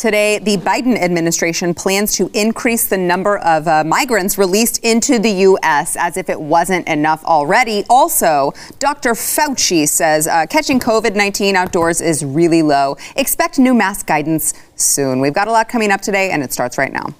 Today, the Biden administration plans to increase the number of uh, migrants released into the U.S. as if it wasn't enough already. Also, Dr. Fauci says uh, catching COVID 19 outdoors is really low. Expect new mask guidance soon. We've got a lot coming up today, and it starts right now.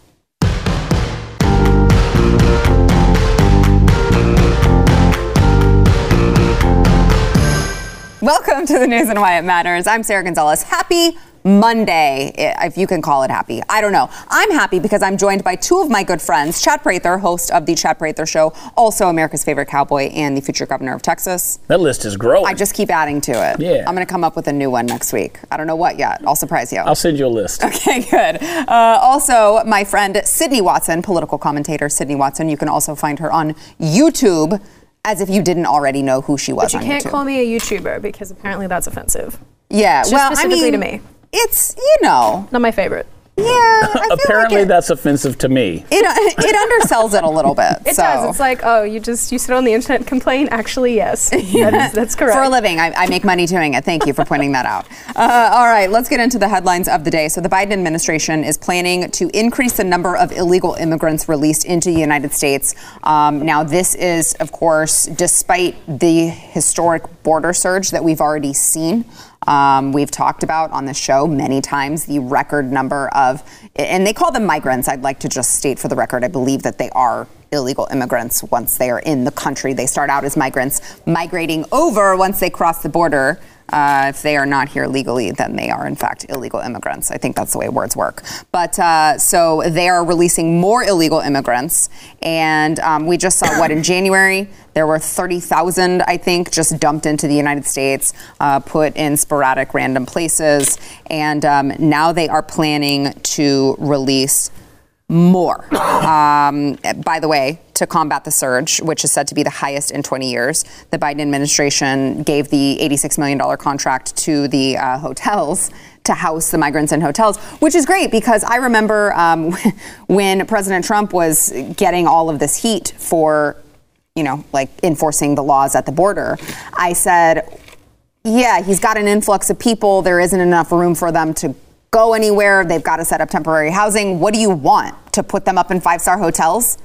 Welcome to the news and why it matters. I'm Sara Gonzales. Happy Monday, if you can call it happy. I don't know. I'm happy because I'm joined by two of my good friends, Chad Prather, host of the Chad Prather Show, also America's favorite cowboy and the future governor of Texas. That list is growing. I just keep adding to it. Yeah. I'm going to come up with a new one next week. I don't know what yet. I'll surprise you. I'll send you a list. Okay, good. Uh, also, my friend Sydney Watson, political commentator Sydney Watson. You can also find her on YouTube as if you didn't already know who she was But you on can't YouTube. call me a YouTuber because apparently that's offensive. yeah, Just well, I specifically mean, to me. It's you know, Not my favorite. yeah. I feel Apparently, like it, that's offensive to me. it, it undersells it a little bit. It so. does. It's like, oh, you just you sit on the internet and complain. Actually, yes, that is, that's correct. For a living, I, I make money doing it. Thank you for pointing that out. Uh, all right, let's get into the headlines of the day. So, the Biden administration is planning to increase the number of illegal immigrants released into the United States. Um, now, this is, of course, despite the historic border surge that we've already seen. Um, we've talked about on the show many times the record number of, and they call them migrants. I'd like to just state for the record, I believe that they are illegal immigrants once they are in the country. They start out as migrants, migrating over once they cross the border. Uh, if they are not here legally, then they are in fact illegal immigrants. I think that's the way words work. But uh, so they are releasing more illegal immigrants, and um, we just saw what in January there were 30,000, I think, just dumped into the United States, uh, put in sporadic random places, and um, now they are planning to release more. Um, by the way, to combat the surge, which is said to be the highest in 20 years, the Biden administration gave the $86 million contract to the uh, hotels to house the migrants in hotels, which is great because I remember um, when President Trump was getting all of this heat for, you know, like enforcing the laws at the border. I said, yeah, he's got an influx of people. There isn't enough room for them to go anywhere. They've got to set up temporary housing. What do you want? To put them up in five star hotels?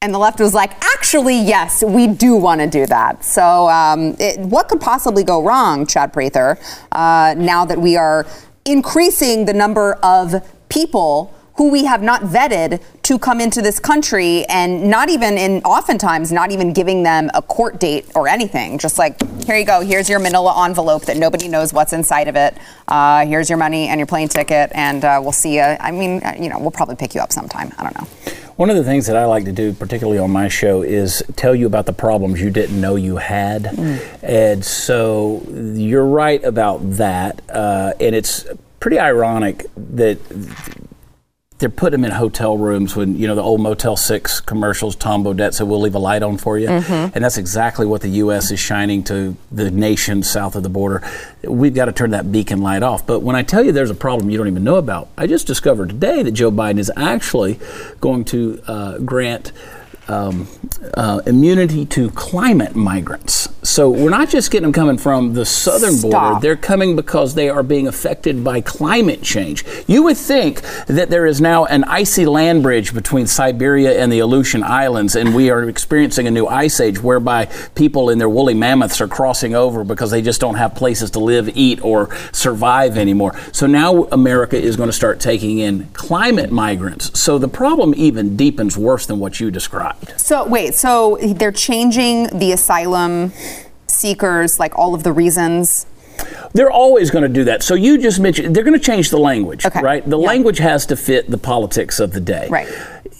And the left was like, actually, yes, we do want to do that. So, um, it, what could possibly go wrong, Chad Prather, uh, now that we are increasing the number of people who we have not vetted to come into this country and not even in oftentimes not even giving them a court date or anything. Just like here you go. Here's your manila envelope that nobody knows what's inside of it. Uh, here's your money and your plane ticket and uh, we'll see you i mean uh, you know we'll probably pick you up sometime. I don't know. One of the things that I like to do, particularly on my show, is tell you about the problems you didn't know you had. And so you're right about that. Uh, and it's pretty ironic that they're putting them in hotel rooms when, you know, the old Motel 6 commercials, Tom Bodett said, we'll leave a light on for you. And that's exactly what the U.S. is shining to the nation south of the border. We've got to turn that beacon light off. But when I tell you there's a problem you don't even know about, I just discovered today that Joe Biden is actually going to uh, grant um, uh, immunity to climate migrants. So we're not just getting them coming from the southern border, they're coming because they are being affected by climate change. You would think that there is now an icy land bridge between Siberia and the Aleutian Islands, and we are experiencing a new ice age whereby people in their woolly mammoths are crossing over because they just don't have places to live, eat, or survive anymore. So now America is going to start taking in climate migrants. So the problem even deepens worse than what you described. So wait, so they're changing the asylum seekers, like all of the reasons. They're always going to do that. So you just mentioned they're going to change the language, Okay. right? The Yeah. language has to fit the politics of the day. Right.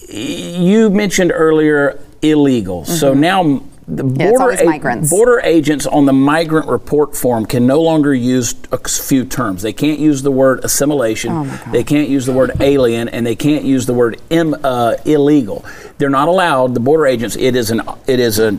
You mentioned earlier illegal. So mm-hmm. now the border always migrants. border agents on the migrant report form can no longer use a few terms. They can't use the word assimilation. Oh, they can't use the word alien, and they can't use the word Im, uh, illegal. They're not allowed. The border agents. It is an. It is a.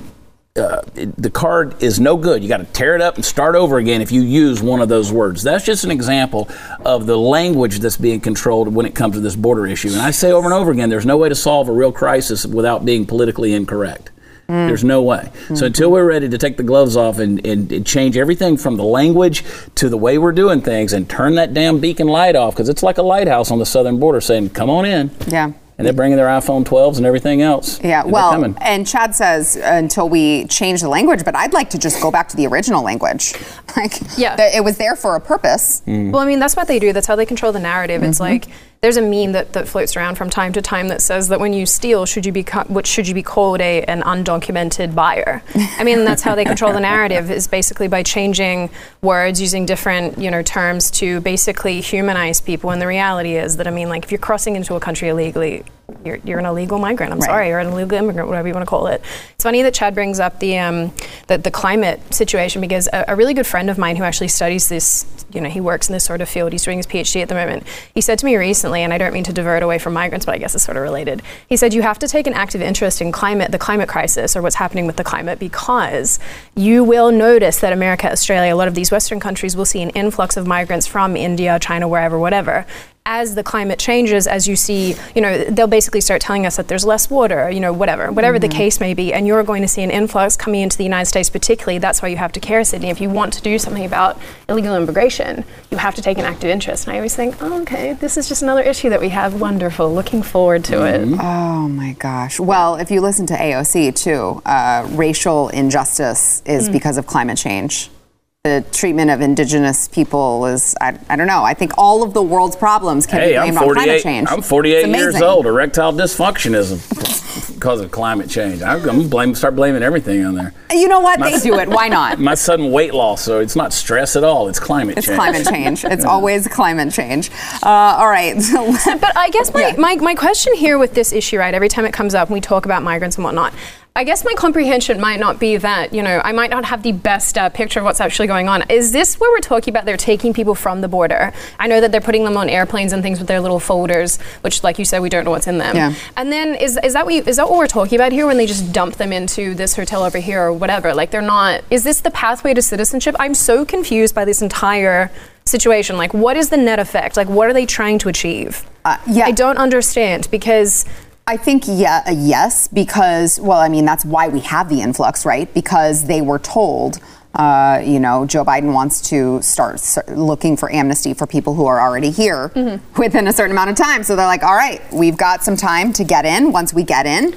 Uh, the card is no good. You got to tear it up and start over again if you use one of those words. That's just an example of the language that's being controlled when it comes to this border issue. And I say over and over again, there's no way to solve a real crisis without being politically incorrect. There's no way. So until we're ready to take the gloves off and, and, and change everything from the language to the way we're doing things and turn that damn beacon light off because it's like a lighthouse on the southern border saying, "Come on in." Yeah. And they're bringing their iPhone 12s and everything else. Yeah, And well, and Chad says until we change the language, but I'd like to just go back to the original language. Like, Yeah. that it was there for a purpose. Mm. Well, I mean, that's what they do. That's how they control the narrative. It's like there's a meme that, that floats around from time to time that says that when you steal, should you be co- what should you be called a an undocumented buyer? I mean, that's how they control the narrative is basically by changing words, using different you know terms to basically humanize people. And the reality is that I mean, like if you're crossing into a country illegally. You're, you're an illegal migrant. I'm Right. sorry, you're an illegal immigrant, whatever you want to call it. It's funny that Chad brings up the um, the, the climate situation because a, a really good friend of mine who actually studies this, you know, he works in this sort of field. He's doing his PhD at the moment. He said to me recently, and I don't mean to divert away from migrants, but I guess it's sort of related. He said you have to take an active interest in climate, the climate crisis, or what's happening with the climate, because you will notice that America, Australia, a lot of these Western countries will see an influx of migrants from India, China, wherever, whatever as the climate changes, as you see, you know, they'll basically start telling us that there's less water, you know, whatever, whatever the mm-hmm. case may be, and you're going to see an influx coming into the United States, particularly. That's why you have to care, Sydney. If you want to do something about illegal immigration, you have to take an active interest. And I always think, oh, okay, this is just another issue that we have. Wonderful. Looking forward to it. Mm-hmm. Oh my gosh. Well, if you listen to AOC too, uh, racial injustice is mm. because of climate change. The treatment of indigenous people is, I, I don't know, I think all of the world's problems can Hey, be blamed on climate change. I'm 48 years old. Erectile dysfunction is because of climate change. I'm going to blame, start blaming everything on there. You know what? My- They do it. Why not? My sudden weight loss, so it's not stress at all. It's climate It's change. It's climate change. It's always climate change. Uh, all right. But I guess my, Yeah. my, my question here with this issue, right, every time it comes up and we talk about migrants and whatnot, I guess my comprehension might not be that, you know, I might not have the best uh, picture of what's actually going on. Is this where we're talking about they're taking people from the border? I know that they're putting them on airplanes and things with their little folders, which, like you said, we don't know what's in them. Yeah. And then is, is, that what you, is that what we're talking about here when they just dump them into this hotel over here or whatever? Like they're not, is this the pathway to citizenship? I'm so confused by this entire situation. Like, what is the net effect? Like, what are they trying to achieve? Uh, yeah. I don't understand because I think yeah, a yes, because well, I mean that's why we have the influx, right? Because they were told, uh, you know, Joe Biden wants to start looking for amnesty for people who are already here Mm-hmm. within a certain amount of time. So they're like, all right, we've got some time to get in. Once we get in,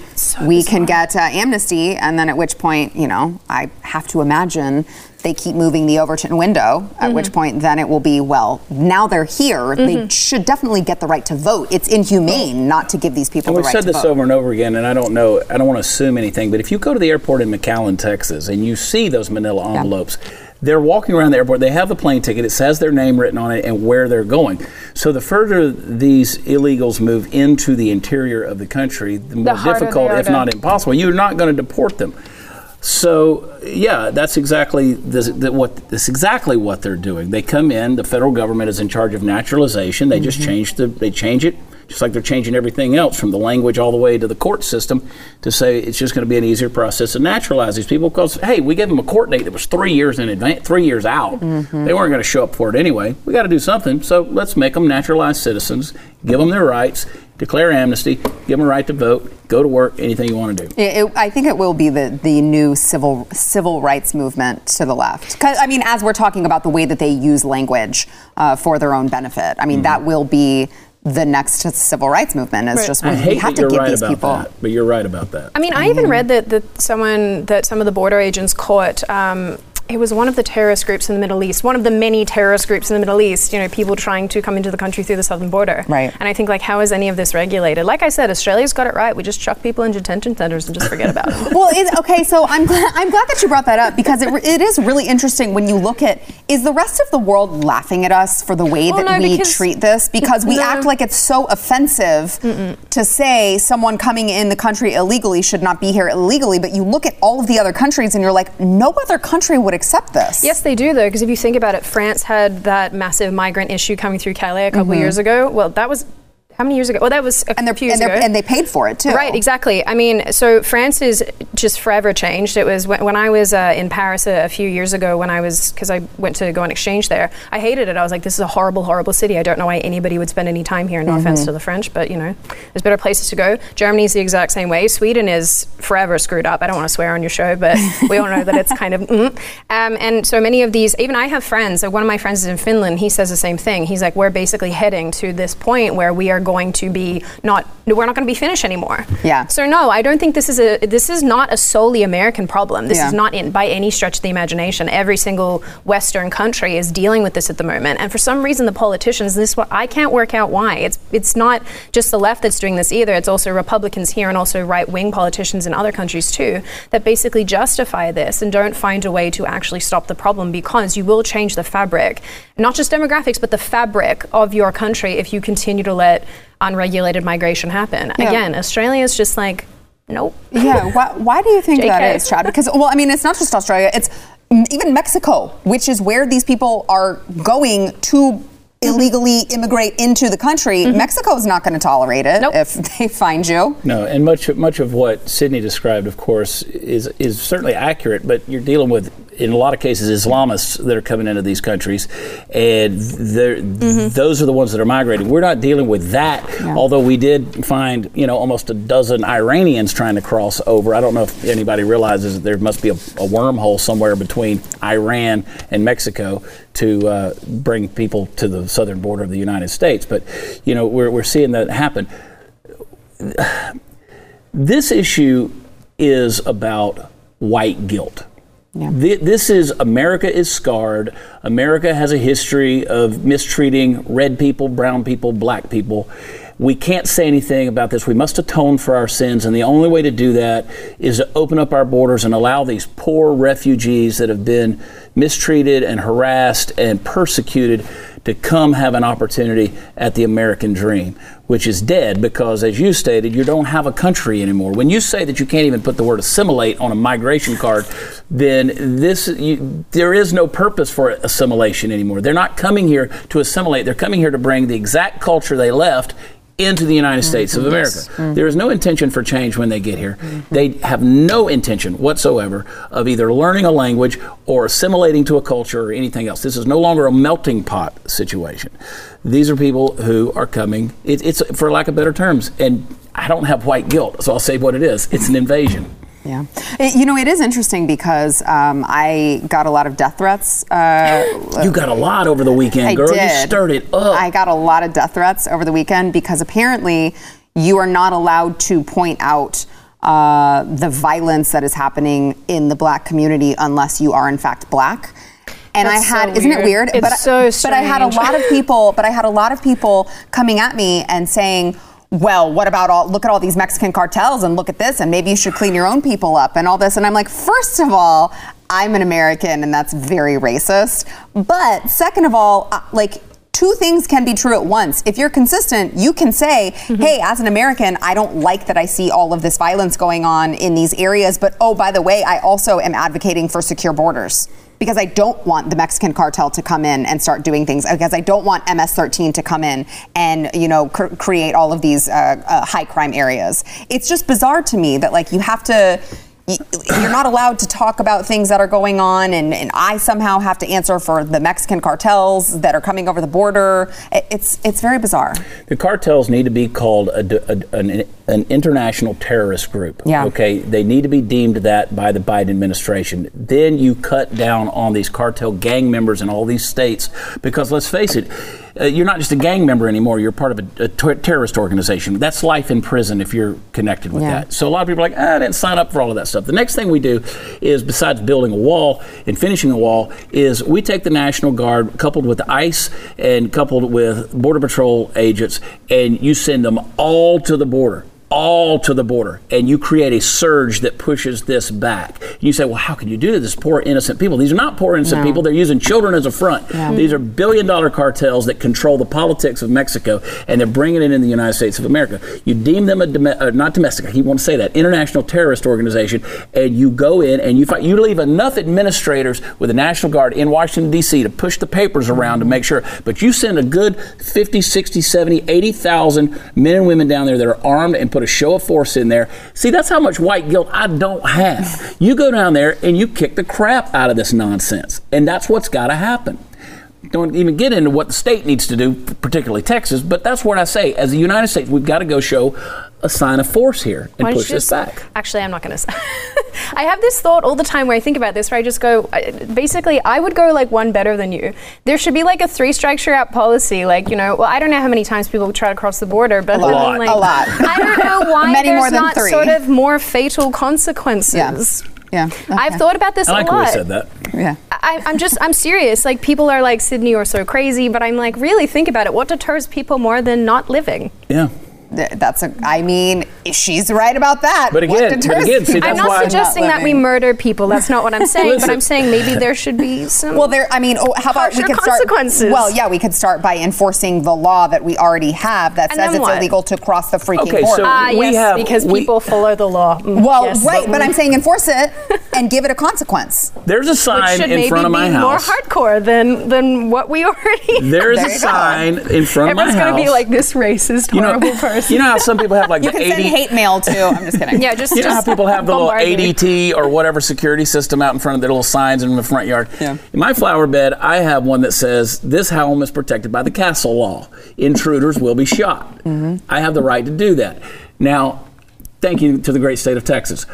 we can get uh, amnesty, and then at which point, you know, I have to imagine. They keep moving the Overton window, at Mm-hmm. which point then it will be, well, now they're here. They should definitely get the right to vote. It's inhumane not to give these people And the we've said this over and over again, and I don't know, I don't want to assume anything, but if you go to the airport in McAllen, Texas, and you see those manila envelopes, they're walking around the airport, they have the plane ticket, it says their name written on it and where they're going. So the further these illegals move into the interior of the country, the more harder difficult, if not impossible. You're not going to deport them. So yeah, that's exactly this, that what that's exactly what they're doing. They come in. The federal government is in charge of naturalization. They just mm-hmm. change the they change it just like they're changing everything else from the language all the way to the court system to say it's just going to be an easier process to naturalize these people because hey, we gave them a court date that was three years in advance, three years out. They weren't going to show up for it anyway. We got to do something. So let's make them naturalized citizens, give them their rights, declare amnesty, give them a right to vote, go to work, anything you want to do. It, it- I think it will be the, the new civil civil rights movement to the left. I mean, as we're talking about the way that they use language uh, for their own benefit, I mean, Mm-hmm. that will be the next civil rights movement. Is Right. just I we hate have that to you're give right these about people. that, but you're right about that. I mean, I even read that, that someone that some of the border agents caught. Um, it was one of the terrorist groups in the Middle East, one of the many terrorist groups in the Middle East. You know, people trying to come into the country through the southern border. Right. And I think, like, how is any of this regulated? Like I said, Australia's got it right. We just chuck people in detention centers and just forget about it. Well, it's, okay, so I'm glad, I'm glad that you brought that up because it, it is really interesting when you look at is the rest of the world laughing at us for the way Well, that no, we treat this because we No. act like it's so offensive to say someone coming in the country illegally should not be here illegally, but you look at all of the other countries and you're like, no other country would accept this. Yes, they do though, because if you think about it, France had that massive migrant issue coming through Calais a couple Mm-hmm. years ago. Well, that was how many years ago? Well, that was a and, few years and, ago. and they paid for it too. Right, exactly. I mean, so France is just forever changed. It was when, when I was uh, in Paris a, a, few years ago when I was, because I went to go on exchange there, I hated it. I was like, this is a horrible, horrible city. I don't know why anybody would spend any time here. No mm-hmm. offense to the French, but you know, there's better places to go. Germany's the exact same way. Sweden is forever screwed up. I don't want to swear on your show, but we all know that it's kind of, mm-hmm. um, and so many of these, even I have friends, so one of my friends is in Finland, he says the same thing. He's like, we're basically heading to this point where we are going to be not we're not going to be Finnish anymore. Yeah. So no, I don't think this is a this is not a solely American problem. This yeah. is not in by any stretch of the imagination. Every single Western country is dealing with this at the moment, and for some reason, the politicians this what I can't work out why. It's it's not just the left that's doing this either. It's also Republicans here and also right wing politicians in other countries too that basically justify this and don't find a way to actually stop the problem because you will change the fabric, not just demographics, but the fabric of your country if you continue to let unregulated migration happen. Yeah. Again, Australia is just like, nope. Yeah. Why, why do you think that is, Chad? Because, well, I mean, it's not just Australia, it's even Mexico, which is where these people are going to illegally immigrate into the country, mm-hmm. Mexico is not going to tolerate it nope. if they find you. No, and much much of what Sydney described, of course, is is certainly accurate. But you're dealing with, in a lot of cases, Islamists that are coming into these countries, and mm-hmm. those are the ones that are migrating. We're not dealing with that, yeah. although we did find, you know, almost a dozen Iranians trying to cross over. I don't know if anybody realizes that there must be a, a wormhole somewhere between Iran and Mexico to uh, bring people to the southern border of the United States. But, you know, we're, we're seeing that happen. This issue is about white guilt. Yeah. This is America is scarred. America has a history of mistreating red people, brown people, black people. We can't say anything about this. We must atone for our sins, and the only way to do that is to open up our borders and allow these poor refugees that have been mistreated and harassed and persecuted to come have an opportunity at the American dream, which is dead because, as you stated, you don't have a country anymore. When you say that you can't even put the word assimilate on a migration card, then this you, there is no purpose for assimilation anymore. They're not coming here to assimilate. They're coming here to bring the exact culture they left into the United States of America. Yes. Mm-hmm. There is no intention for change when they get here. Mm-hmm. They have no intention whatsoever of either learning a language or assimilating to a culture or anything else. This is no longer a melting pot situation. These are people who are coming, it, it's for lack of better terms, and I don't have white guilt, so I'll say what it is it's an invasion. Yeah. It, you know, it is interesting because um, I got a lot of death threats. Uh, you got a lot over the weekend, I girl. Did. You stirred it up. I got a lot of death threats over the weekend because apparently you are not allowed to point out uh, the violence that is happening in the black community unless you are, in fact, black. And That's I had, so isn't it weird? It's but, so strange. But I had a lot of people, but I had a lot of people coming at me and saying, well, what about all, look at all these Mexican cartels and look at this, and maybe you should clean your own people up and all this. And I'm like, first of all, I'm an American and that's very racist. But second of all, uh, like, two things can be true at once. If you're consistent, you can say, mm-hmm. hey, as an American, I don't like that I see all of this violence going on in these areas, but oh, by the way, I also am advocating for secure borders because I don't want the Mexican cartel to come in and start doing things because I don't want MS-13 to come in and you know cr- create all of these uh, uh, high crime areas. It's just bizarre to me that like you have to you're not allowed to talk about things that are going on, and, and, I somehow have to answer for the Mexican cartels that are coming over the border. It's it's very bizarre. The cartels need to be called a, a, an, an, international terrorist group. Yeah. Okay, they need to be deemed that by the Biden administration. Then you cut down on these cartel gang members in all these states because let's face it uh, you're not just a gang member anymore. You're part of a, a ter- terrorist organization. That's life in prison if you're connected with yeah. that. So a lot of people are like, ah, I didn't sign up for all of that stuff. The next thing we do is, besides building a wall and finishing a wall, is we take the National Guard coupled with ICE and coupled with Border Patrol agents, and you send them all to the border all to the border and you create a surge that pushes this back. You say, well, how can you do this? Poor innocent people. These are not poor innocent No. people. They're using children as a front. These are billion dollar cartels that control the politics of Mexico and they're bringing it in the United States of America. You deem them a, dome- uh, not domestic, he won't say that, international terrorist organization and you go in and you fight, you leave enough administrators with the National Guard in Washington, D.C. to push the papers around to make sure. But you send a good 50, 60, 70, 80,000 men and women down there that are armed and put a show of force in there. See, that's how much white guilt I don't have. You go down there and you kick the crap out of this nonsense. And that's what's got to happen. Don't even get into what the state needs to do, particularly Texas, but that's what I say. As the United States, we've got to go show a sign of force here and Why push this just- back. Actually, I'm not going to. I have this thought all the time where I think about this, where I just go, basically, I would go like one better than you. There should be like a three strikes you're out policy. Like, you know, well, I don't know how many times people try to cross the border, but A I lot. mean, like, A lot. I don't know why Many there's more than not three. sort of more fatal consequences. Yeah. I've thought about this a lot. I like a lot. you said that. Yeah. I, I'm just, I'm serious. Like, people are like, Sydney, you're so crazy, but I'm like, really think about it. What deters people more than not living? Yeah. Th- That's a. I mean, she's right about that. But What again- but again, see, people I'm That's not why- suggesting that we murder people. That's not what I'm saying. but I'm saying maybe there should be some. Well, there. I mean, oh, how about we Harsher could start? Well, yeah, we could start by enforcing the law that we already have that And says it's what? illegal to cross the freaking Okay, border. so- Ah, we yes, have- because we- people follow the law. Mm, well, yes. right, but I'm saying enforce it and give it a consequence. There's a Which sign should in maybe front of be my more hardcore than than what we already. There's There a you sign in front of my house. Everyone's gonna be like this racist, horrible person. You know how some people have like You the can 80 send hate mail too. I'm just kidding. yeah, just You know how people have the little bombard. ADT or whatever security system out in front of their little signs in the front yard? Yeah. In my flower bed, I have one that says, This home is protected by the castle law. Intruders will be shot. Mm-hmm. I have the right to do that. Now, thank you to the great state of Texas.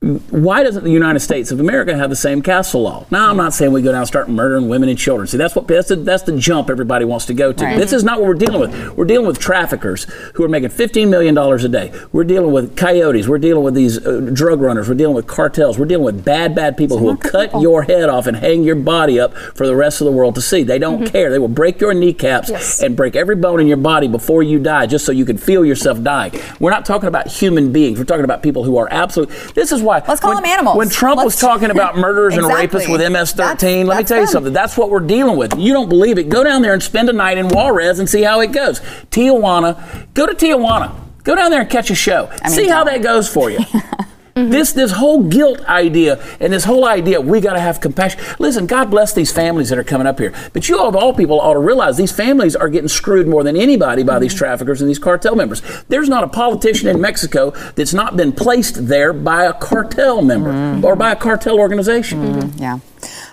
Why doesn't the United States of America have the same castle law? Now, I'm not saying we go down and start murdering women and children. See, that's what that's the, that's the jump everybody wants to go to. Right. This is not what we're dealing with. We're dealing with traffickers who are making 15 million dollars a day. We're dealing with coyotes. We're dealing with these uh, drug runners. We're dealing with cartels. We're dealing with bad, bad people who will cut your head off and hang your body up for the rest of the world to see. They don't care. They will break your kneecaps Yes. and break every bone in your body before you die, just so you can feel yourself dying. We're not talking about human beings. We're talking about people who are absolute. This is why. Let's call when- them animals. When Trump was Let's- talking about murderers Exactly. and rapists with MS-13, That's- let me tell you them. something. That's what we're dealing with. You don't believe it? Go down there and spend a night in Juarez and see how it goes. Tijuana, go to Tijuana. Go down there and catch a show. I mean, see how that goes for you. Mm-hmm. This this whole guilt idea and this whole idea we got to have compassion. Listen, God bless these families that are coming up here, but you all, of all people ought to realize these families are getting screwed more than anybody by these mm-hmm. traffickers and these cartel members. There's not a politician in Mexico that's not been placed there by a cartel member mm-hmm. or by a cartel organization. Yeah.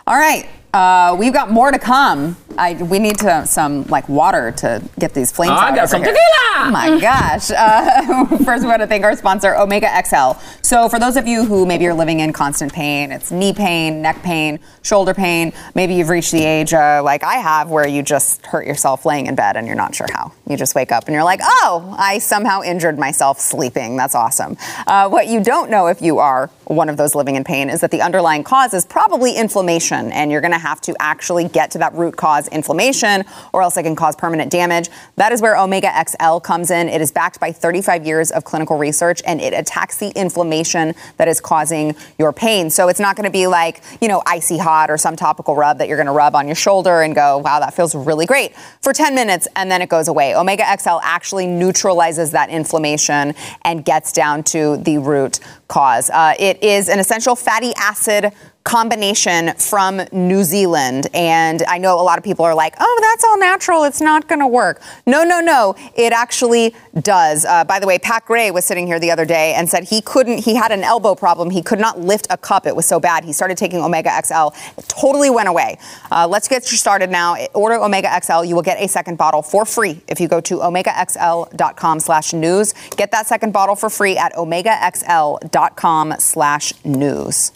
All right. Uh, we've got more to come. I, we need to some like water to get these flames I out got some here. tequila! Oh my gosh. Uh, first, we want to thank our sponsor, Omega XL. So, for those of you who maybe you're living in constant pain, it's knee pain, neck pain, shoulder pain, maybe you've reached the age uh, like I have where you just hurt yourself laying in bed and you're not sure how. You just wake up and you're like, oh, I somehow injured myself sleeping. That's awesome. Uh, what you don't know if you are one of those living in pain is that the underlying cause is probably inflammation, and you're going to have to actually get to that root cause inflammation, or else it can cause permanent damage. That is where Omega XL comes in. It is backed by 35 years of clinical research, and it attacks the inflammation that is causing your pain. So it's not going to be like, you know, icy hot or some topical rub that you're going to rub on your shoulder and go, wow, that feels really great for 10 minutes, and then it goes away. Omega XL actually neutralizes that inflammation and gets down to the root cause. Uh, it is an essential fatty acid combination from New Zealand. And I know a lot of people are like, oh, that's all natural. It's not going to work. No, no, no. It actually does. Uh, by the way, Pat Gray was sitting here the other day and said he couldn't, he had an elbow problem. He could not lift a cup. It was so bad. He started taking Omega XL. It totally went away. Uh, let's get you started now. Order Omega XL. You will get a second bottle for free if you go to omegaxl.com slash news. Get that second bottle for free at omegaxl.com slash news.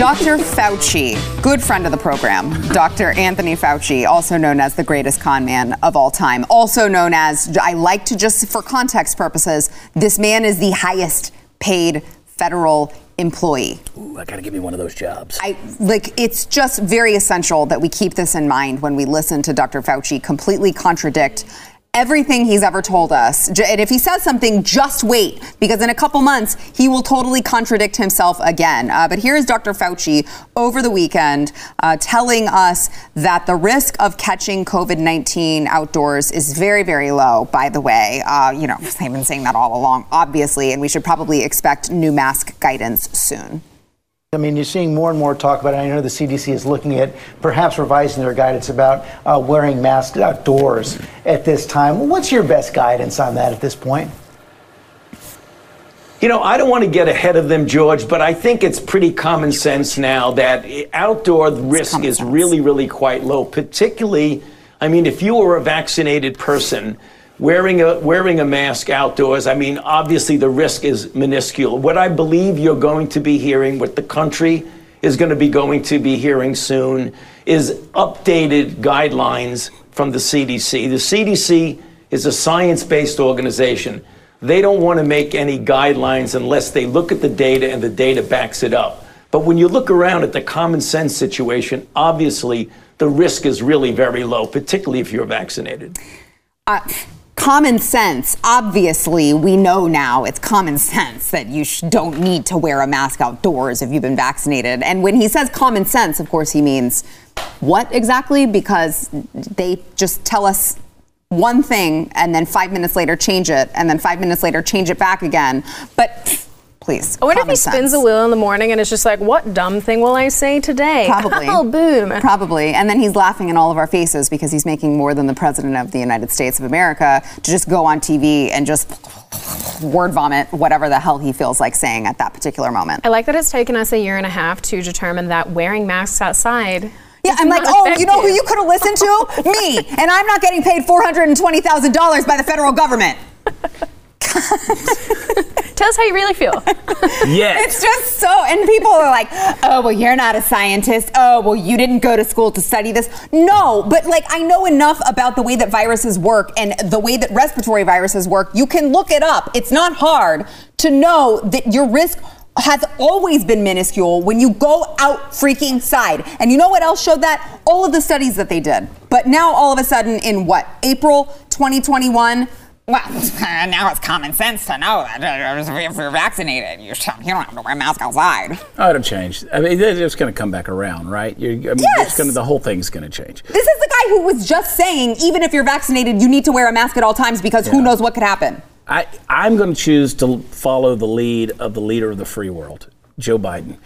Dr. Fauci, good friend of the program, Dr. Anthony Fauci, also known as the greatest con man of all time, also known as, I like to just, for context purposes, this man is the highest paid federal employee. Ooh, I got to give me one of those jobs. I like it's just very essential that we keep this in mind when we listen to Dr. Fauci completely contradict everything he's ever told us. And if he says something, just wait, because in a couple months, he will totally contradict himself again. Uh, but here's Dr. Fauci over the weekend uh, telling us that the risk of catching COVID 19 outdoors is very, very low, by the way. Uh, you know, they've been saying that all along, obviously, and we should probably expect new mask guidance soon. I mean, you're seeing more and more talk about it. I know the CDC is looking at perhaps revising their guidance about uh, wearing masks outdoors at this time. What's your best guidance on that at this point? You know, I don't want to get ahead of them, George, but I think it's pretty common sense now that outdoor risk is sense. really, really quite low. Particularly, I mean, if you were a vaccinated person, wearing a wearing a mask outdoors i mean obviously the risk is minuscule. What i believe you're going to be hearing what the country is going to be going to be hearing soon is updated guidelines from the cdc the cdc is a science-based organization. They don't want to make any guidelines unless they look at the data and the data backs it up. But when you look around at the common sense situation obviously the risk is really very low particularly if you're vaccinated. Uh- common sense. Obviously, we know now it's common sense that you sh- don't need to wear a mask outdoors if you've been vaccinated. And when he says common sense, of course, he means what exactly? Because they just tell us one thing and then five minutes later change it and then five minutes later change it back again. But please. I wonder if he sense. spins a wheel in the morning and it's just like, what dumb thing will I say today? Probably. oh, boom. Probably. And then he's laughing in all of our faces because he's making more than the president of the United States of America to just go on TV and just word vomit whatever the hell he feels like saying at that particular moment. I like that it's taken us a year and a half to determine that wearing masks outside yeah, I'm like, oh, you know who you could have listened to? Me. And I'm not getting paid $420,000 by the federal government. Tell us how you really feel. yes. It's just so, and people are like, oh, well, you're not a scientist. Oh, well, you didn't go to school to study this. No, but like, I know enough about the way that viruses work and the way that respiratory viruses work. You can look it up. It's not hard to know that your risk has always been minuscule when you go out freaking side. And you know what else showed that? All of the studies that they did. But now all of a sudden in what? April 2021, well, now it's common sense to know that uh, if you're vaccinated, you don't have to wear a mask outside. Oh, it'll change. I mean, it's going to come back around, right? You're, I mean, yes. Gonna, the whole thing's going to change. This is the guy who was just saying, even if you're vaccinated, you need to wear a mask at all times because yeah. who knows what could happen. I, I'm going to choose to follow the lead of the leader of the free world. Joe Biden.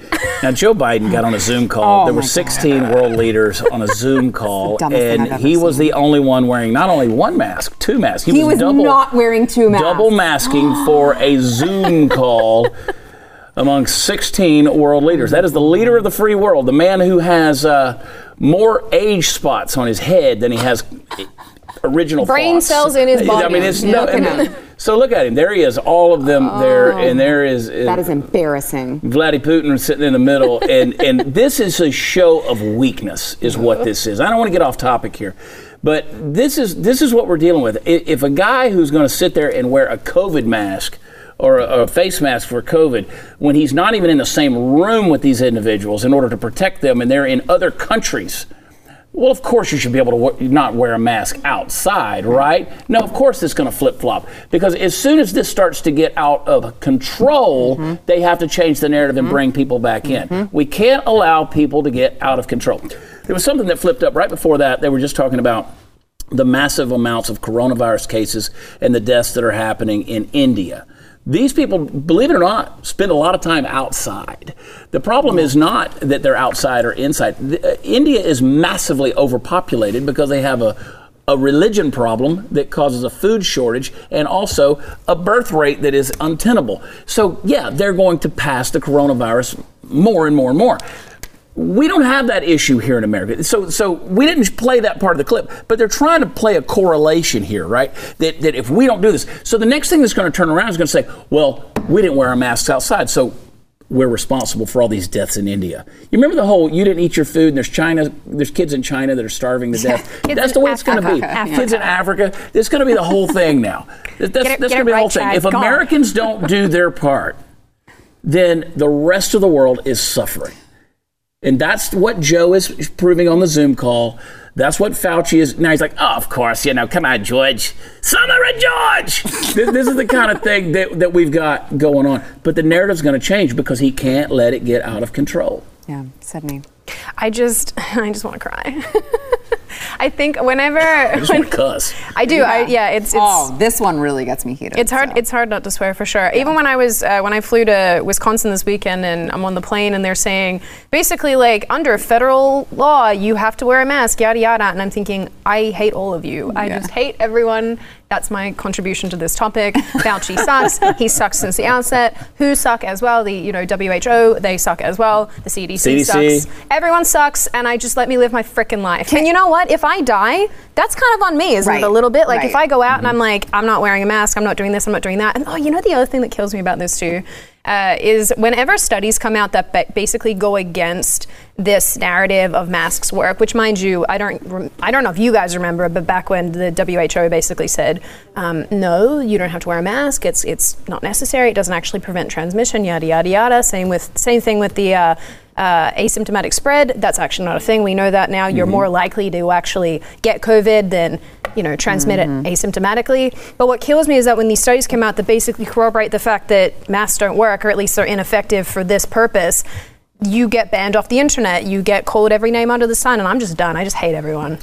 Now, Joe Biden got on a Zoom call. Oh there were 16 God. world leaders on a Zoom call, and he was the only one wearing not only one mask, two masks. He, he was, was double, not wearing two masks. Double masking for a Zoom call among 16 world leaders. That is the leader of the free world, the man who has uh, more age spots on his head than he has original brain thoughts. cells in his body. I mean, it's no, so look at him. There he is. All of them oh, there, and there is. Uh, that is embarrassing. Vladdy Putin sitting in the middle, and and this is a show of weakness, is what this is. I don't want to get off topic here, but this is this is what we're dealing with. If a guy who's going to sit there and wear a COVID mask or a, a, face mask for COVID when he's not even in the same room with these individuals in order to protect them, and they're in other countries well, of course you should be able to not wear a mask outside, right? No, of course it's going to flip flop because as soon as this starts to get out of control, mm-hmm. they have to change the narrative and mm-hmm. bring people back in. Mm-hmm. We can't allow people to get out of control. There was something that flipped up right before that. They were just talking about the massive amounts of coronavirus cases and the deaths that are happening in India. These people, believe it or not, spend a lot of time outside. The problem is not that they're outside or inside. The, uh, India is massively overpopulated because they have a, a religion problem that causes a food shortage and also a birth rate that is untenable. So, yeah, they're going to pass the coronavirus more and more and more we don't have that issue here in America. So, so we didn't play that part of the clip, but they're trying to play a correlation here, right? That, that if we don't do this, so the next thing that's going to turn around is going to say, well, we didn't wear our masks outside, so we're responsible for all these deaths in India. You remember the whole you didn't eat your food and there's China there's kids in China that are starving to death. That's the way it's going to be. Africa. Kids in Africa. It's going to be the whole thing now. That's, that's going to be the whole thing. If Americans don't do their part, then the rest of the world is suffering. And that's what Joe is proving on the Zoom call. That's what Fauci is. Now he's like, oh, of course, you know, come on, George. Summer of George. this, this, is the kind of thing that, that we've got going on. But the narrative's going to change because he can't let it get out of control. Yeah, Sydney. I just, I just want to cry. I think whenever I just want to cuss. I do. Yeah. I, yeah. It's, it's oh, this one really gets me heated. It's hard. So. It's hard not to swear for sure. Yeah. Even when I was uh, when I flew to Wisconsin this weekend and I'm on the plane and they're saying basically like under federal law you have to wear a mask, yada yada, and I'm thinking I hate all of you. Yeah. I just hate everyone. That's my contribution to this topic. Fauci sucks. He sucks since the outset. Who suck as well? The you know WHO they suck as well. The CDC, CDC. sucks. Everyone sucks, and I just let me live my freaking life. And you know what? If I die, that's kind of on me, isn't right. it? A little bit. Like right. if I go out mm-hmm. and I'm like, I'm not wearing a mask, I'm not doing this, I'm not doing that. And oh, you know the other thing that kills me about this too uh, is whenever studies come out that ba- basically go against this narrative of masks work, which, mind you, I don't, I don't know if you guys remember, but back when the WHO basically said, um, no, you don't have to wear a mask. It's it's not necessary. It doesn't actually prevent transmission. Yada yada yada. Same with same thing with the. Uh, uh, asymptomatic spread, that's actually not a thing. We know that now. You're mm-hmm. more likely to actually get COVID than you know transmit mm-hmm. it asymptomatically. But what kills me is that when these studies come out that basically corroborate the fact that masks don't work, or at least they're ineffective for this purpose, you get banned off the internet. You get called every name under the sun, and I'm just done. I just hate everyone.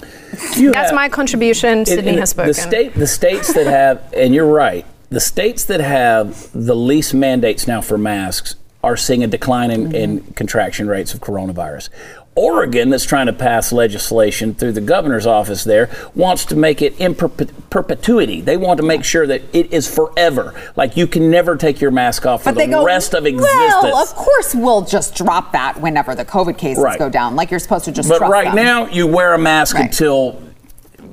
You That's have, my contribution. Sydney has spoken. The, state, the states that have, and you're right, the states that have the least mandates now for masks are seeing a decline in, mm-hmm. in contraction rates of coronavirus. Oregon, that's trying to pass legislation through the governor's office there, wants to make it in perpetuity. They want to make sure that it is forever. Like you can never take your mask off for but the go, rest of existence. Well, of course, we'll just drop that whenever the COVID cases right. go down. Like you're supposed to just. But right them. now, you wear a mask right. until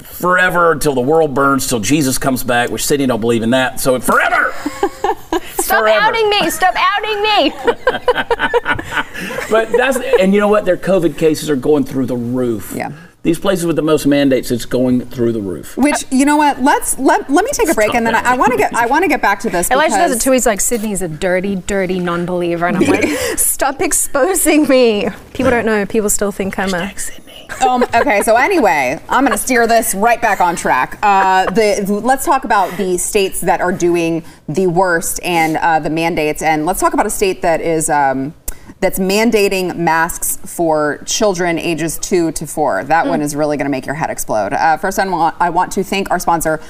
forever until the world burns, till Jesus comes back, which Sydney don't believe in that. So forever. Stop forever. outing me! Stop outing me! but that's and you know what? Their COVID cases are going through the roof. Yeah. These places with the most mandates, it's going through the roof. Which you know what? Let's let, let me take a break, and then I, I want to get I want to get back to this. Elijah does it too. He's like Sydney's a dirty, dirty non-believer, and I'm like, stop exposing me. People don't know. People still think I'm a. Sydney um, okay, so anyway, I'm going to steer this right back on track. Uh, the, let's talk about the states that are doing the worst and uh, the mandates, and let's talk about a state that is. Um, that's mandating masks for children ages two to four. That mm. one is really going to make your head explode. Uh, first, I want, I want to thank our sponsor,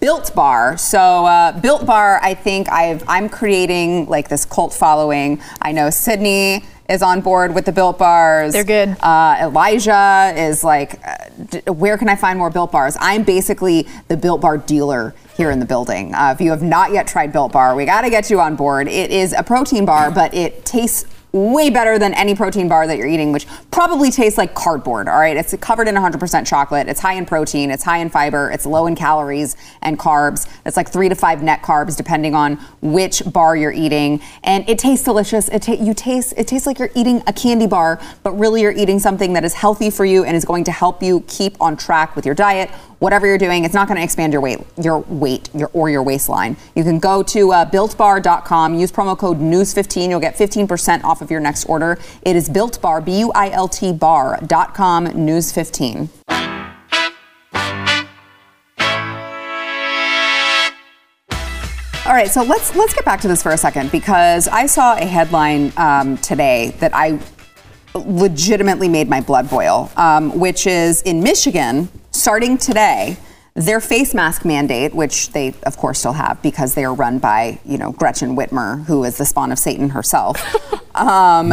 Built Bar. So, uh, Built Bar, I think I've, I'm creating like this cult following. I know Sydney is on board with the Built Bars. They're good. Uh, Elijah is like, uh, where can I find more Built Bars? I'm basically the Built Bar dealer here in the building. Uh, if you have not yet tried Built Bar, we got to get you on board. It is a protein bar, but it tastes way better than any protein bar that you're eating, which probably tastes like cardboard. All right, it's covered in 100% chocolate. It's high in protein. It's high in fiber. It's low in calories and carbs. It's like three to five net carbs depending on which bar you're eating, and it tastes delicious. It ta- you taste it tastes like you're eating a candy bar, but really you're eating something that is healthy for you and is going to help you keep on track with your diet whatever you're doing, it's not going to expand your weight, your weight, your or your waistline. You can go to uh, builtbar.com, use promo code news15, you'll get 15% off of your next order. It is Built Bar, B U I L T bar.com, news15. All right, so let's let's get back to this for a second because I saw a headline um, today that I legitimately made my blood boil, um, which is in Michigan, starting today, their face mask mandate, which they of course still have because they are run by you know Gretchen Whitmer, who is the spawn of Satan herself. um,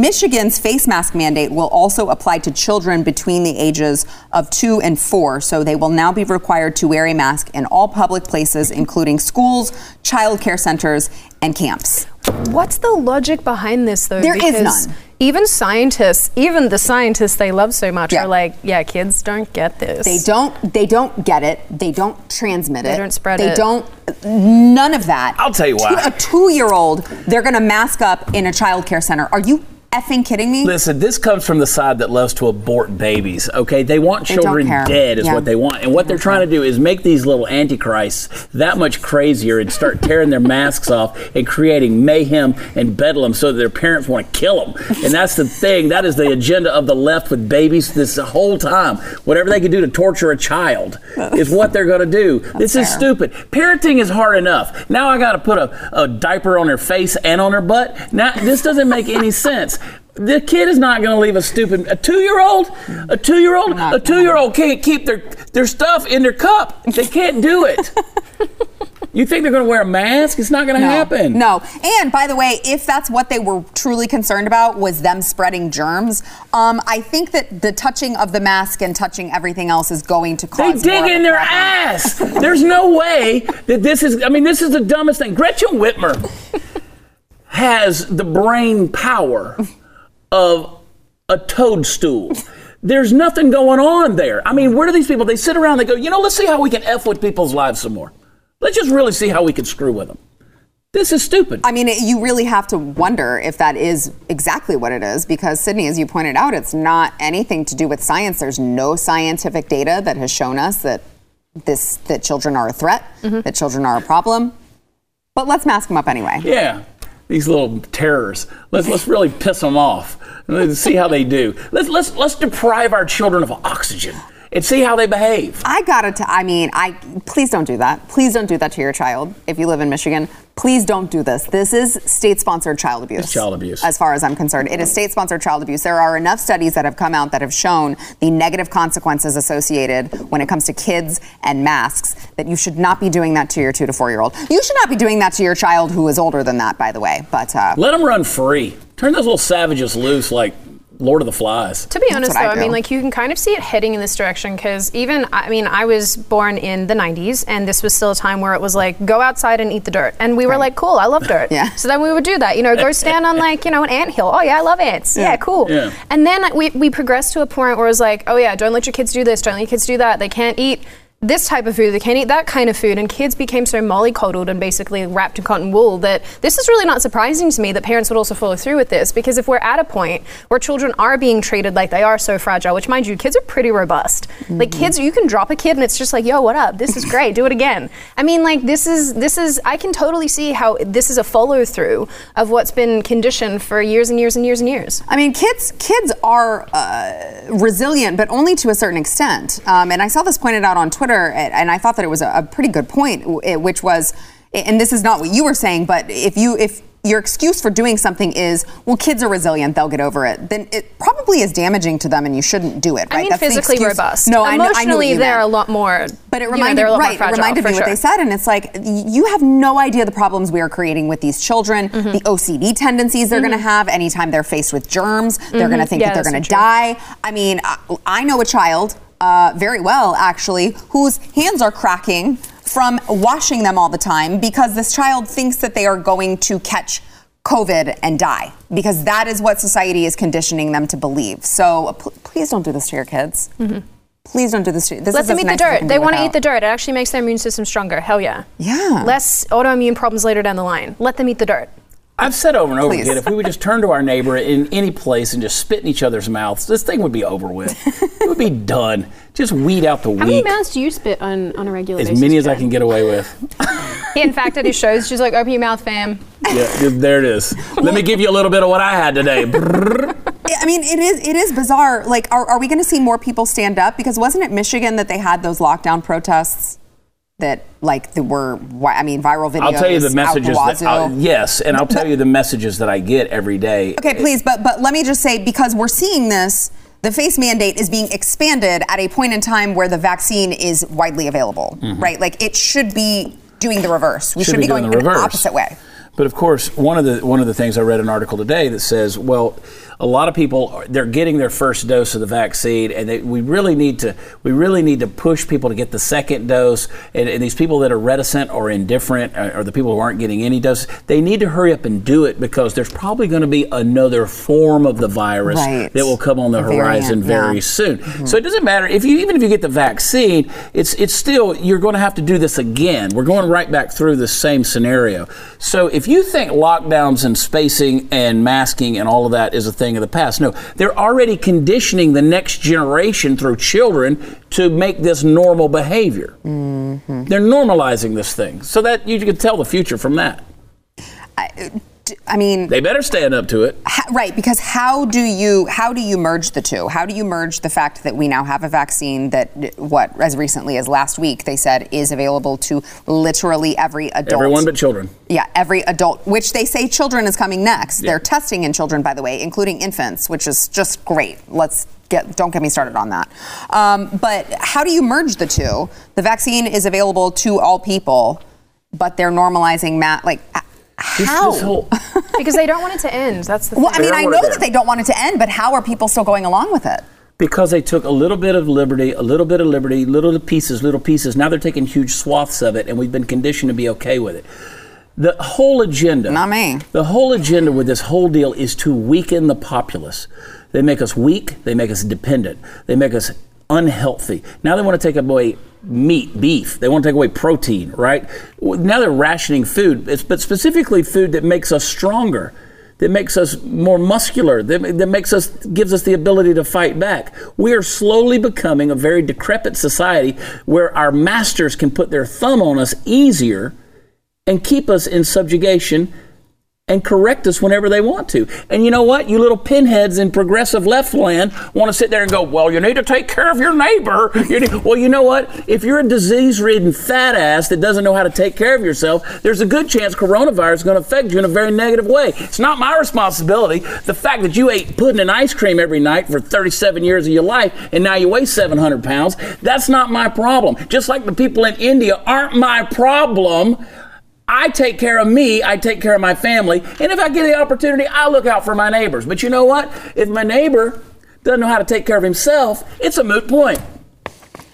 Michigan's face mask mandate will also apply to children between the ages of two and four, so they will now be required to wear a mask in all public places, including schools, child care centers, and camps. What's the logic behind this, though? There because is none even scientists, even the scientists they love so much yeah. are like, yeah, kids don't get this. They don't they don't get it. They don't transmit they it. They don't spread they it. They don't none of that. I'll tell you why. A 2-year-old, they're going to mask up in a child care center. Are you effing kidding me? Listen, this comes from the side that loves to abort babies. Okay, they want They children dead, is Yeah. what they want, and what they're trying to do is make these little antichrists that much crazier and start tearing their masks off and creating mayhem and bedlam so that their parents want to kill them. And that's the thing. That is the agenda of the left with babies this whole time. Whatever they can do to torture a child is what they're going to do. this is stupid. Parenting is hard enough. Now I got to put a, a diaper on their face and on their butt. Now this doesn't make any sense. The kid is not going to leave a stupid a two year old, a two year old, a two year old can't keep their their stuff in their cup. They can't do it. you think they're going to wear a mask? It's not going to No. happen. No. And by the way, if that's what they were truly concerned about was them spreading germs, um, I think that the touching of the mask and touching everything else is going to cause. They dig in their problem. ass. There's no way that this is. I mean, this is the dumbest thing. Gretchen Whitmer has the brain power of a toadstool. There's nothing going on there. I mean, where do these people? They sit around. They go, you know, let's see how we can f with people's lives some more. Let's just really see how we can screw with them. This is stupid. I mean, it, you really have to wonder if that is exactly what it is, because Sydney, as you pointed out, it's not anything to do with science. There's no scientific data that has shown us that this that children are a threat, Mm-hmm. that children are a problem. But let's mask them up anyway. Yeah, these little terrors. Let's let's really piss them off. Let's see how they do. Let's let's let's deprive our children of oxygen and see how they behave. I gotta. I mean, I please don't do that. Please don't do that to your child if you live in Michigan. Please don't do this. This is state-sponsored child abuse. It's child abuse. As far as I'm concerned, it is state-sponsored child abuse. There are enough studies that have come out that have shown the negative consequences associated when it comes to kids and masks. That you should not be doing that to your two to four-year-old. You should not be doing that to your child who is older than that, by the way. But uh, Let them run free. Turn those little savages loose like Lord of the Flies. To be honest, what I though, I, mean, like you can kind of see it heading in this direction because even, I mean, I was born in the 90s and this was still a time where it was like, go outside and eat the dirt. And we were like, cool, I love dirt. Yeah. So then we would do that, you know, go stand on like, you know, an anthill. Oh, yeah, I love ants. Yeah, cool. Yeah. And then we, we progressed to a point where it was like, oh, yeah, don't let your kids do this, don't let your kids do that. They can't eat this type of food, they can't eat that kind of food. And kids became so mollycoddled and basically wrapped in cotton wool that this is really not surprising to me that parents would also follow through with this because if we're at a point where children are being treated like they are so fragile, which mind you, kids are pretty robust. Like kids, you can drop a kid and it's just like, yo, what up? This is great. Do it again. I mean, like this is this is I can totally see how this is a follow through of what's been conditioned for years and years and years and years. I mean, kids kids are uh, resilient, but only to a certain extent. Um, and I saw this pointed out on Twitter, and and I thought that it was a, pretty good point, which was, and this is not what you were saying, but if you if your excuse for doing something is, well, kids are resilient, they'll get over it, then it probably is damaging to them, and you shouldn't do it. Right? I mean, That's physically robust. No, I know, I Emotionally, they're meant. a lot more. But it you know, reminded lot more right, fragile, it reminded me what they said, and it's like you have no idea the problems we are creating with these children, Mm-hmm. the OCD tendencies they're going to have anytime they're faced with germs. They're going to think Mm-hmm. Yeah, that they're going to die. I mean, I, I know a child uh, very well, actually, whose hands are cracking from washing them all the time because this child thinks that they are going to catch. COVID and die because that is what society is conditioning them to believe. So uh, pl- please don't do this to your kids. Please don't do this to this Mm-hmm. Let them eat nice the dirt. They want to eat the dirt. It actually makes their immune system stronger. Hell yeah. Yeah. Less autoimmune problems later down the line. Let them eat the dirt. I've said over and over Please. again, if we would just turn to our neighbor in any place and just spit in each other's mouths, this thing would be over with. it would be done. Just weed out the weed. How many mouths do you spit on, on a regular As basis? many as I can get away with. In fact, at his shows, she's like, open your mouth, fam. Yeah, there it is. Let me give you a little bit of what I had today. I mean, it is it is bizarre. Like, are, are we going to see more people stand up? Because wasn't it Michigan that they had those lockdown protests that like the were? I mean, viral videos. I'll tell you the messages that yes, and I'll tell you the messages that I get every day. Okay, please, but but let me just say because we're seeing this, the face mandate is being expanded at a point in time where the vaccine is widely available, mm-hmm. right? Like it should be doing the reverse. We should, be, doing going the the opposite way. But of course, one of the one of the things I read an article today that says, well, a lot of people they're getting their first dose of the vaccine, and they, we really need to we really need to push people to get the second dose. And, and these people that are reticent or indifferent, uh, or the people who aren't getting any dose, they need to hurry up and do it because there's probably going to be another form of the virus Right. that will come on the horizon very yeah. soon. So it doesn't matter if you even if you get the vaccine, it's it's still you're going to have to do this again. We're going right back through the same scenario. So if you think lockdowns and spacing and masking and all of that is a thing of the past, no, they're already conditioning the next generation through children to make this normal behavior. Mm-hmm. They're normalizing this thing so that you can tell the future from that. I mean, They better stand up to it. Ha- right because how do you how do you merge the two? How do you merge the fact that we now have a vaccine that what as recently as last week they said is available to literally every adult? Everyone but children. yeah every adult which they say children is coming next. They're testing in children by the way including infants which is just great. Let's get don't get me started on that. Um, but how do you merge the two? The vaccine is available to all people but they're normalizing mat like h- This- how this whole- because they don't want it to end. That's the well, I mean, I know that they don't want it to end, but how are people still going along with it? Because they took a little bit of liberty, a little bit of liberty, little pieces, little pieces. Now they're taking huge swaths of it, and we've been conditioned to be okay with it. The whole agenda, Not me. The whole agenda with this whole deal is to weaken the populace. They make us weak. They make us dependent. They make us unhealthy. Now they want to take away meat, beef. They want to take away protein, right? Now they're rationing food, but specifically food that makes us stronger, that makes us more muscular, that, makes us gives us the ability to fight back. We are slowly becoming a very decrepit society where our masters can put their thumb on us easier and keep us in subjugation and correct us whenever they want to. And you know what? You little pinheads in progressive left land want to sit there and go, well, you need to take care of your neighbor. You need- well, you know what? If you're a disease ridden fat ass that doesn't know how to take care of yourself, there's a good chance coronavirus is going to affect you in a very negative way. It's not my responsibility. The fact that you ate pudding and ice cream every night for 37 years of your life and now you weigh 700 pounds, that's not my problem. Just like the people in India aren't my problem. I take care of me, I take care of my family, and if I get the opportunity, I look out for my neighbors. But you know what? If my neighbor doesn't know how to take care of himself, it's a moot point.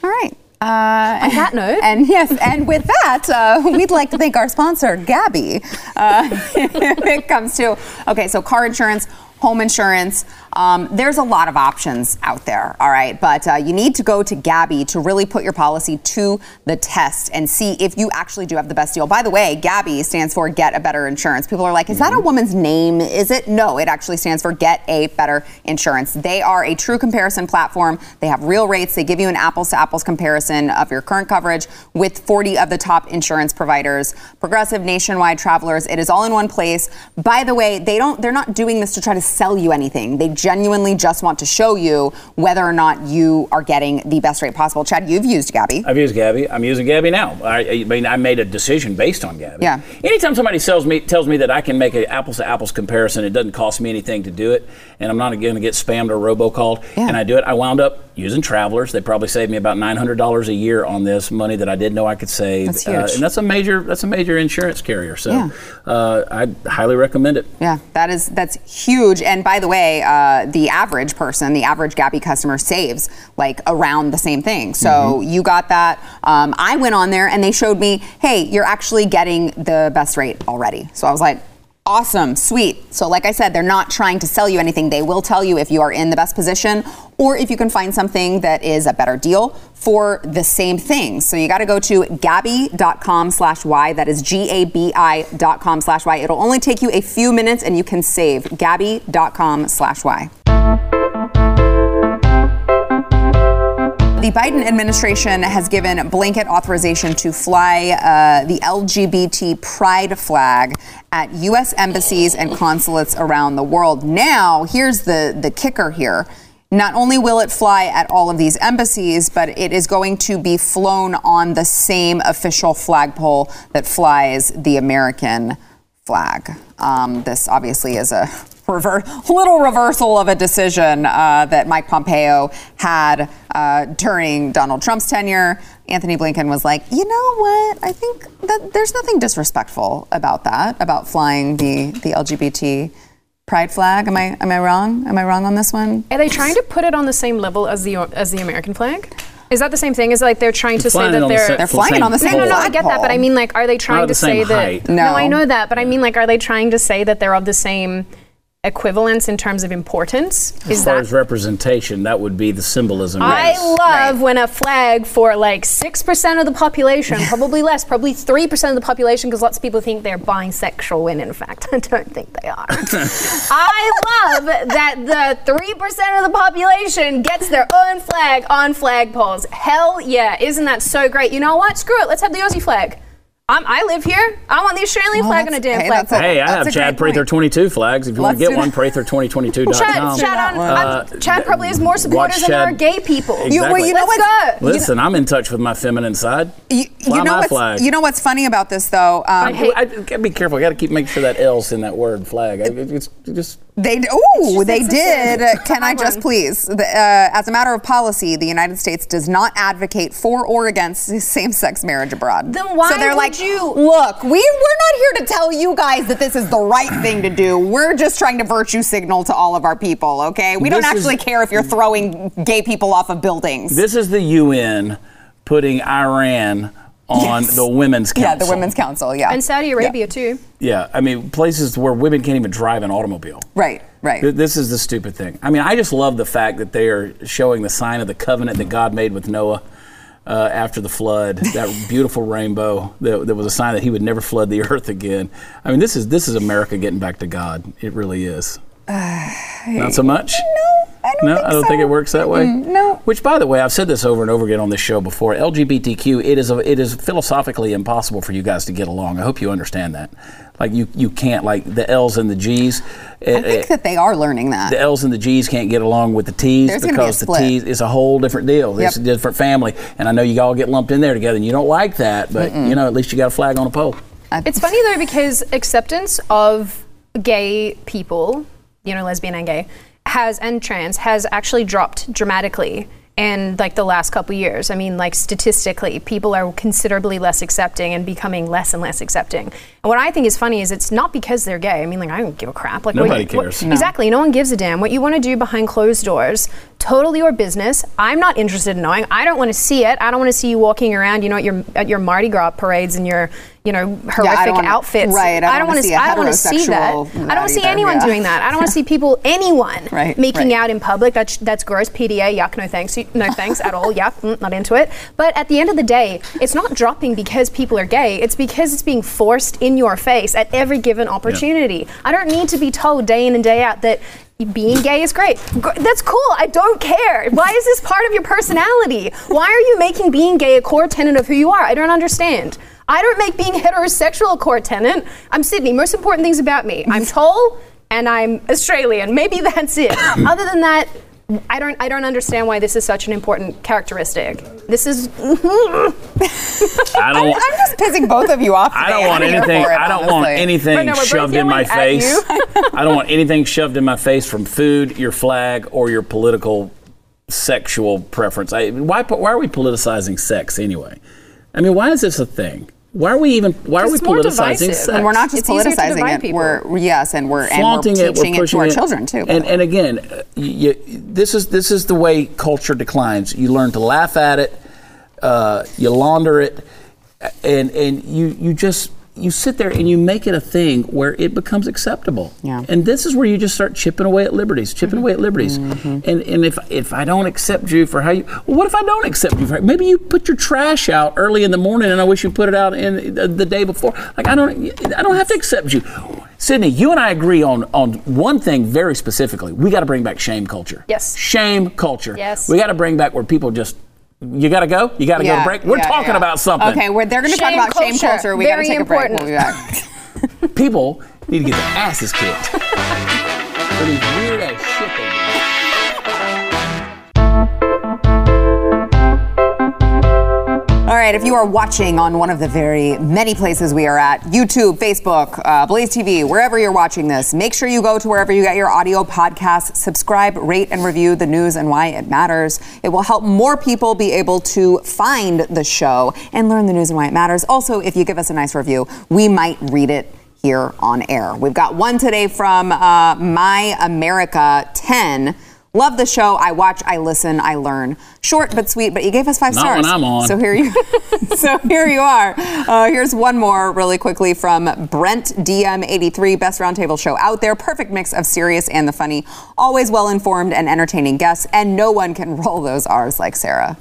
All right. Uh, On that note, and yes, and with that, uh, we'd like to thank our sponsor, Gabi. Uh, if it comes to okay, so car insurance, home insurance. Um, there's a lot of options out there, all right, but uh, you need to go to Gabi to really put your policy to the test and see if you actually do have the best deal. By the way, Gabi stands for Get a Better Insurance. People are like, is that a woman's name? Is it? No, it actually stands for Get a Better Insurance. They are a true comparison platform. They have real rates. They give you an apples to apples comparison of your current coverage with 40 of the top insurance providers, Progressive, Nationwide, Travelers. It is all in one place. By the way, they don't. They're not doing this to try to sell you anything. They genuinely just want to show you whether or not you are getting the best rate possible. Chad, you've used Gabi. I've used Gabi. I'm using Gabi now. I, I mean, I made a decision based on Gabi. Yeah. Anytime somebody sells me, tells me that I can make an apples to apples comparison, it doesn't cost me anything to do it, and I'm not going to get spammed or robocalled, Yeah. and I do it, I wound up using Travelers. They probably saved me about $900 a year on this money that I didn't know I could save. That's Uh, and that's a major that's a major insurance carrier. So Yeah. uh, I highly recommend it. Yeah, that is that's huge. And by the way, uh, the average person, the average Gabi customer, saves like around the same thing. So you got that. Um, I went on there and they showed me, hey, you're actually getting the best rate already. So I was like. Awesome, sweet. So, like I said, they're not trying to sell you anything. They will tell you if you are in the best position or if you can find something that is a better deal for the same thing. So, you got to go to gabi.com slash Y. That is G A B I dot com slash Y. It'll only take you a few minutes and you can save. Gabi.com slash Y. The Biden administration has given blanket authorization to fly uh, the LGBT pride flag at U.S. embassies and consulates around the world. Now, here's the, the kicker here. Not only will it fly at all of these embassies, but it is going to be flown on the same official flagpole that flies the American flag. Um, this obviously is a rever- little reversal of a decision uh, that Mike Pompeo had uh, during Donald Trump's tenure. Antony Blinken was like, you know what? I think that there's nothing disrespectful about that, about flying the, the LGBT pride flag. Am I am I wrong? Am I wrong on this one? Are they trying to put it on the same level as the as the American flag? Is that the same thing? Is like they're trying to say that they're sa- They're flying it on the same no, no. I get that, but I mean, like, are they trying Not to the same say that? height. No. I know that, but I mean, like, are they trying to say that they're of the same equivalence in terms of importance? As Is far that? as representation, that would be the symbolism. I yes. love when a flag for like 6% of the population, probably less, probably 3% of the population, because lots of people think they're bisexual when in fact I don't think they are. I love that the 3% of the population gets their own flag on flagpoles. Hell yeah, isn't that so great? You know what? Screw it, let's have the Aussie flag. I'm, I live here. I want the Australian Well, flag on a that's- damn hey, flagpole. that's a- Hey, I have Chad great Prather point. 22 flags. If you want Let's to get one, that. Prather2022.com. Chad, Chad, on, Uh, Chad probably has more supporters than there are gay people. You- well, you know Let's what- Listen, I'm in touch with my feminine side. You, Fly you know my what's flag. you know what's funny about this though? Um, hate- I, gotta be careful. I got to keep making sure that L's in that word flag. I- It's just They d- ooh, they did. Can I just please? The, uh, as a matter of policy, the United States does not advocate for or against same-sex marriage abroad. Then why So they're would like, you- look, we we're not here to tell you guys that this is the right thing to do. We're just trying to virtue signal to all of our people. Okay, we don't This is- actually care if you're throwing gay people off of buildings. this is the UN putting Iran on Yes. the Women's Council. yeah, the Women's Council. Yeah, And Saudi Arabia, too. Yeah, I mean places where women can't even drive an automobile. right, right. Th- This is the stupid thing. I mean, I just love the fact that they are showing the sign of the covenant that God made with Noah uh, after the flood. That beautiful rainbow. That, that was a sign that He would never flood the earth again. I mean, this is this is America getting back to God. It really is. Not so much. No, I don't No, think I don't so. think it works that way. Mm, no. Which, by the way, I've said this over and over again on this show before. LGBTQ, it is a, it is philosophically impossible for you guys to get along. I hope you understand that. Like you, you can't like the L's and the G's. I think that they are learning that. the L's and the G's can't get along with the T's There's gonna be because the. T's is a whole different deal. It's a different family, and I know you all get lumped in there together, and you don't like that, but you know at least you got a flag on a pole. It's funny though because acceptance of gay people, you know, lesbian and gay, has and trans has actually dropped dramatically in like the last couple years. I mean, like statistically, people are considerably less accepting and becoming less and less accepting. And what I think is funny is it's not because they're gay. I mean, like I don't give a crap. Like Nobody what- cares. No. Exactly. No one gives a damn. What you want to do behind closed doors, totally your business. I'm not interested in knowing. I don't want to see it. I don't want to see you walking around, you know, at your at your Mardi Gras parades and your, you know, horrific wanna- outfits. right, I don't wanna wanna see I don't want to see that. I don't see anyone yeah. doing that. I don't want to see people, anyone, Right, making right. out in public. That's that's gross. PDA. Yuck. No thanks. No thanks at all. Yuck. mm, Not into it. But at the end of the day, it's not dropping because people are gay. It's because it's being forced in your face at every given opportunity. I don't need to be told day in and day out that. Being gay is great. That's cool. I don't care. Why is this part of your personality? Why are you making being gay a core tenet of who you are? I don't understand. I don't make being heterosexual a core tenet. I'm Sydney. Most important things about me. I'm tall and I'm Australian. Maybe that's it. Other than that, I don't I don't understand why this is such an important characteristic. This is I don't. I'm just pissing both of you off. I don't want I'm anything. it, I don't want anything no, shoved in my face. I don't want anything shoved in my face from food, your flag, or your political sexual preference. I, why? Why are we politicizing sex anyway? I mean, why is this a thing? Why are we even? Why are we politicizing divisive. sex? And we're not just It's politicizing it. people. We're yes, and we're flaunting and we're it, we're it to pushing our it. children too. And, and again, uh, you, this is this is the way culture declines. You learn to laugh at it, uh, you launder it, and and you you just you sit there and you make it a thing where it becomes acceptable. Yeah. And this is where you just start chipping away at liberties, chipping away at liberties. Mm-hmm. And and if if I don't accept you for how you, well, what if I don't accept you for? Maybe you put your trash out early in the morning, and I wish you put it out in the, the day before. Like I don't I don't have to accept you. Sydney, you and I agree on on one thing very specifically. We got to bring back shame culture. Yes. Shame culture. Yes. We got to bring back where people just. You got to go. You got to go to break. We're yeah, talking yeah. about something. Okay, we're, they're going to talk Shame about shame culture. culture. We got to Very take important. a break. We'll be back. people need to get their asses kicked. For these weird ass shit All right, if you are watching on one of the very many places we are at YouTube, Facebook, uh, Blaze TV, wherever you're watching this, make sure you go to wherever you get your audio podcasts, subscribe, rate, and review the news and why it matters. It will help more people be able to find the show and learn the news and why it matters. Also, if you give us a nice review, we might read it here on air. We've got one today from uh, My America 10. Love the show. I watch, I listen, I learn. Short but sweet, but you gave us five Not stars. when I'm on. So here you, so here you are. Uh, here's one more really quickly from Brent DM83, best roundtable show out there. Perfect mix of serious and the funny. Always well informed and entertaining guests, and no one can roll those R's like Sara.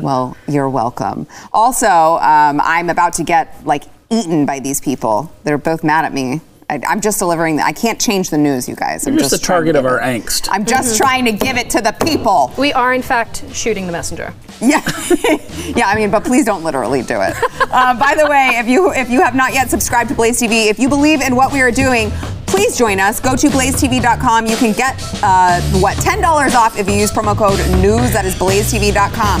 well, you're welcome. Also, um, I'm about to get like eaten by these people. They're both mad at me. I, I'm just delivering. The, I can't change the news, you guys. I'm You're just the target of our it- angst. I'm just trying to give it to the people. We are, in fact, shooting the messenger. Yeah, yeah. I mean, but please don't literally do it. Uh, by the way, if you if you have not yet subscribed to Blaze TV, if you believe in what we are doing, please join us. Go to blazetv.com. You can get uh, what ten dollars off if you use promo code news. That is blazetv.com.